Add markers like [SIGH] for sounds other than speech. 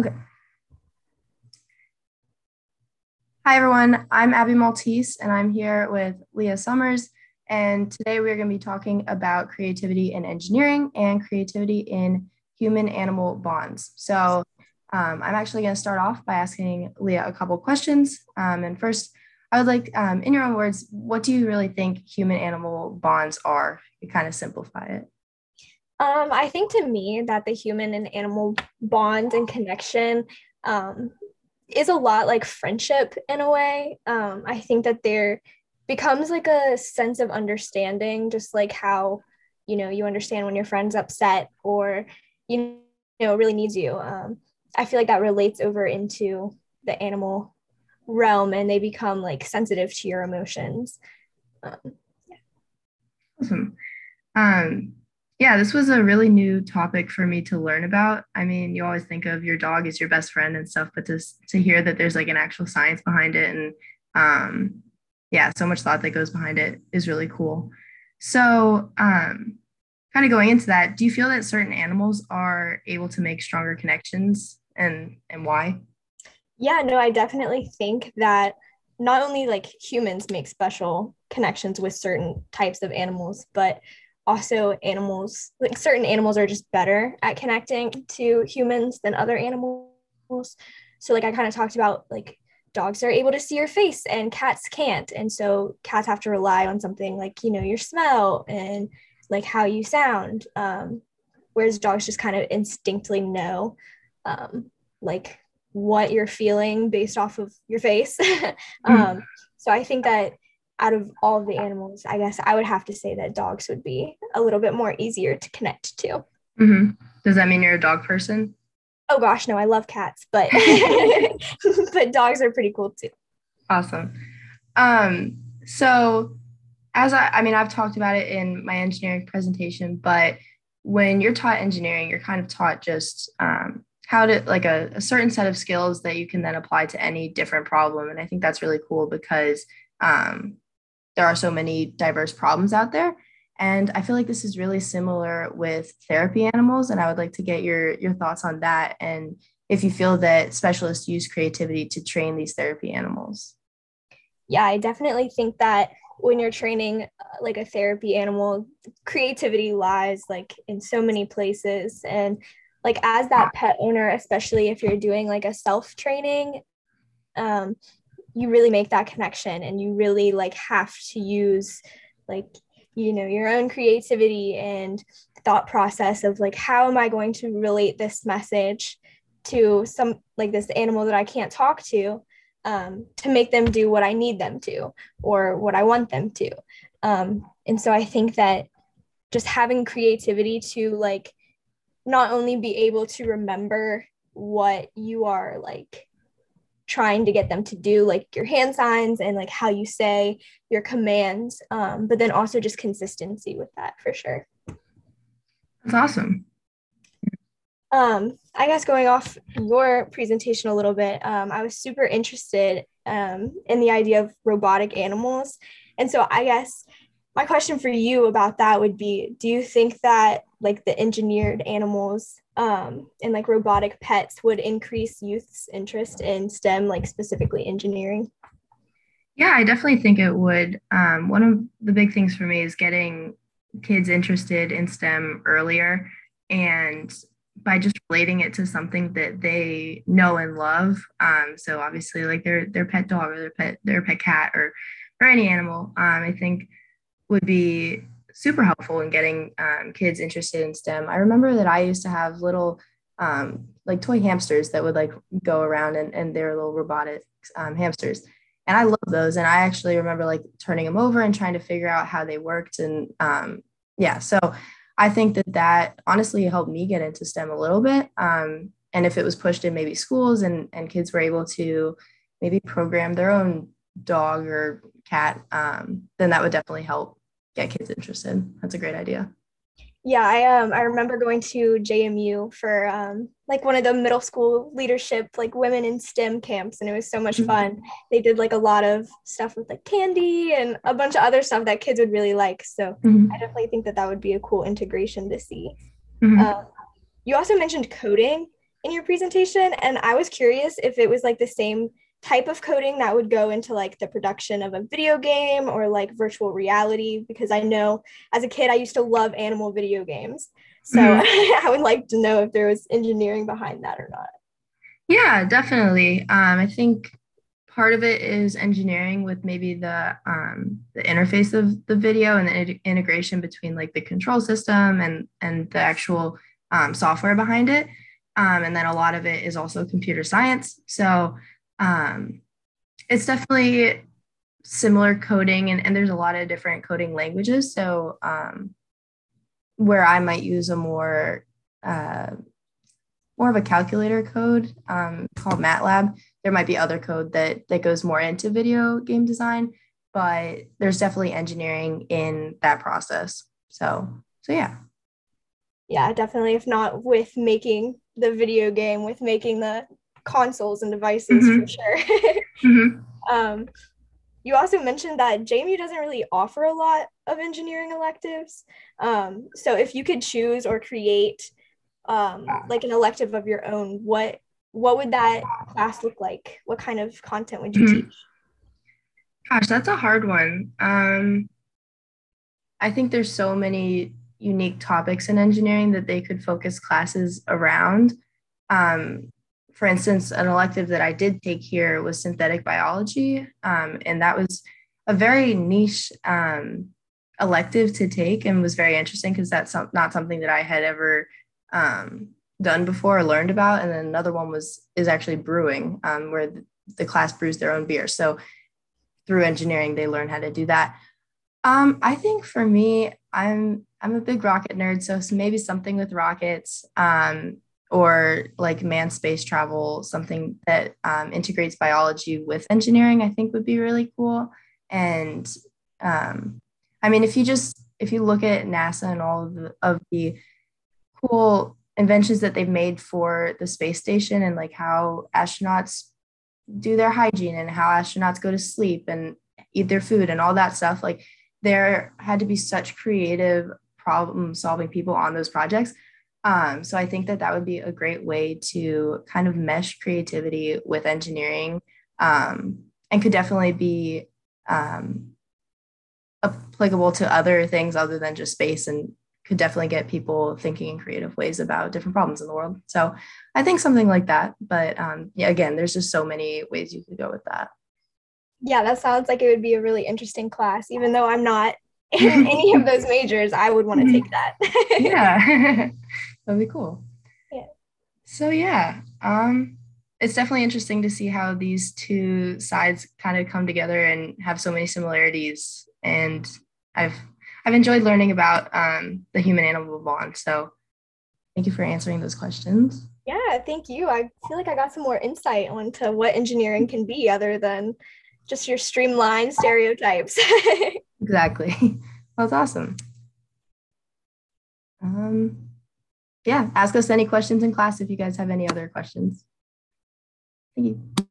Okay. Hi, everyone. I'm Abby Maltese, and I'm here with Lea Summers. And today we're going to be talking about creativity in engineering and creativity in human animal bonds. So um, I'm actually going to start off by asking Lea a couple questions. Um, and first, I would like, um, in your own words, what do you really think human animal bonds are? You kind of simplify it. Um, I think to me that the human and animal bond and connection um, is a lot like friendship in a way. Um, I think that there becomes like a sense of understanding, just like how you know you understand when your friend's upset or you know really needs you. Um, I feel like that relates over into the animal realm, and they become like sensitive to your emotions. Um, yeah. Awesome. Um, yeah, this was a really new topic for me to learn about. I mean, you always think of your dog as your best friend and stuff, but to to hear that there's like an actual science behind it and um, yeah, so much thought that goes behind it is really cool. So, um, kind of going into that, do you feel that certain animals are able to make stronger connections and and why? Yeah, no, I definitely think that not only like humans make special connections with certain types of animals, but also animals like certain animals are just better at connecting to humans than other animals. So like i kind of talked about like dogs are able to see your face and cats can't. And so cats have to rely on something like you know your smell and like how you sound um, whereas dogs just kind of instinctively know um, like what you're feeling based off of your face. [LAUGHS] Um, so i think that out of all the animals, I guess I would have to say that dogs would be a little bit more easier to connect to. Mm-hmm. Does that mean you're a dog person? Oh gosh, no, I love cats, but [LAUGHS] [LAUGHS] but dogs are pretty cool too. Awesome. Um, so as I, I mean, I've talked about it in my engineering presentation, but when you're taught engineering, you're kind of taught just um, how to like a, a certain set of skills that you can then apply to any different problem. And I think that's really cool because um, there are so many diverse problems out there. And I feel like this is really similar with therapy animals. And I would like to get your, your thoughts on that. And if you feel that specialists use creativity to train these therapy animals. Yeah, I definitely think that when you're training uh, like a therapy animal, creativity lies like in so many places. And like as that pet owner, especially if you're doing like a self training, um, you really make that connection and you really like have to use like you know your own creativity and thought process of like how am i going to relate this message to some like this animal that i can't talk to um, to make them do what i need them to or what i want them to. Um, and so i think that just having creativity to like not only be able to remember what you are like trying to get them to do like your hand signs and like how you say your commands um, but then also just consistency with that for sure. That's awesome. Um, i guess going off your presentation a little bit um, i was super interested um, in the idea of robotic animals. And so i guess my question for you about that would be do you think that like the engineered animals um, and like robotic pets would increase youth's interest in STEM, like specifically engineering? Yeah, I definitely think it would. Um, one of the big things for me is getting kids interested in STEM earlier and by just relating it to something that they know and love. Um, so obviously like their their pet dog or their pet their pet cat or or any animal, um, I think would be super helpful in getting um, kids interested in STEM. I remember that I used to have little um, like toy hamsters that would like go around and, and they're little robotic um, hamsters. And I love those. And I actually remember like turning them over and trying to figure out how they worked. And um, yeah, so I think that that honestly helped me get into STEM a little bit. Um, and if it was pushed in maybe schools and, and kids were able to maybe program their own dog or cat, um, then that would definitely help get kids interested. That's a great idea. Yeah, I um I remember going to JMU for um like one of the middle school leadership like women in STEM camps and it was so much mm-hmm. fun. They did like a lot of stuff with like candy and a bunch of other stuff that kids would really like. So mm-hmm. I definitely think that that would be a cool integration to see. Mm-hmm. Um, you also mentioned coding in your presentation, and I was curious if it was like the same type of coding that would go into like the production of a video game or like virtual reality because I know as a kid I used to love animal video games. So mm-hmm. [LAUGHS] I would like to know if there was engineering behind that or not. Yeah, definitely. Um, I think part of it is engineering with maybe the um, the interface of the video and the integration between like the control system and and the actual um, software behind it. Um, and then a lot of it is also computer science. So um, it's definitely similar coding, and, and there's a lot of different coding languages. So um, where I might use a more uh, more of a calculator code um, called MATLAB. There might be other code that that goes more into video game design, but there's definitely engineering in that process. So so yeah. Yeah, definitely. If not with making the video game, with making the consoles and devices mm-hmm. for sure. [LAUGHS] mm-hmm. um, you also mentioned that JMU doesn't really offer a lot of engineering electives. Um, so if you could choose or create um, like an elective of your own, what what would that class look like? What kind of content would you mm-hmm. teach? Gosh, that's a hard one. Um, I think there's so many unique topics in engineering that they could focus classes around. Um, for instance, an elective that I did take here was synthetic biology, um, and that was a very niche um, elective to take and was very interesting because that's not something that I had ever um, done before or learned about. And then another one was is actually brewing, um, where the, class brews their own beer. So through engineering, they learn how to do that. Um, I think for me, I'm I'm a big rocket nerd, so maybe something with rockets. Um, or like manned space travel, something that um, integrates biology with engineering, I think would be really cool. And um, I mean, if you just if you look at NASA and all of the, of the cool inventions that they've made for the space station and like how astronauts do their hygiene and how astronauts go to sleep and eat their food and all that stuff, like there had to be such creative problem solving people on those projects um, so I think that that would be a great way to kind of mesh creativity with engineering um, and could definitely be um, applicable to other things other than just space and could definitely get people thinking in creative ways about different problems in the world. So I think something like that. But um, yeah, again, there's just so many ways you could go with that. Yeah, that sounds like it would be a really interesting class. Even though I'm not in [LAUGHS] any of those majors, I would want to take that. [LAUGHS] yeah. [LAUGHS] That'd be cool. Yeah. So yeah, um, it's definitely interesting to see how these two sides kind of come together and have so many similarities. And I've I've enjoyed learning about um, the human animal bond. So thank you for answering those questions. Yeah, thank you. I feel like I got some more insight onto what engineering can be other than just your streamlined stereotypes. [LAUGHS] exactly. [LAUGHS] That's awesome. Um, yeah, ask us any questions in class if you guys have any other questions. Thank you.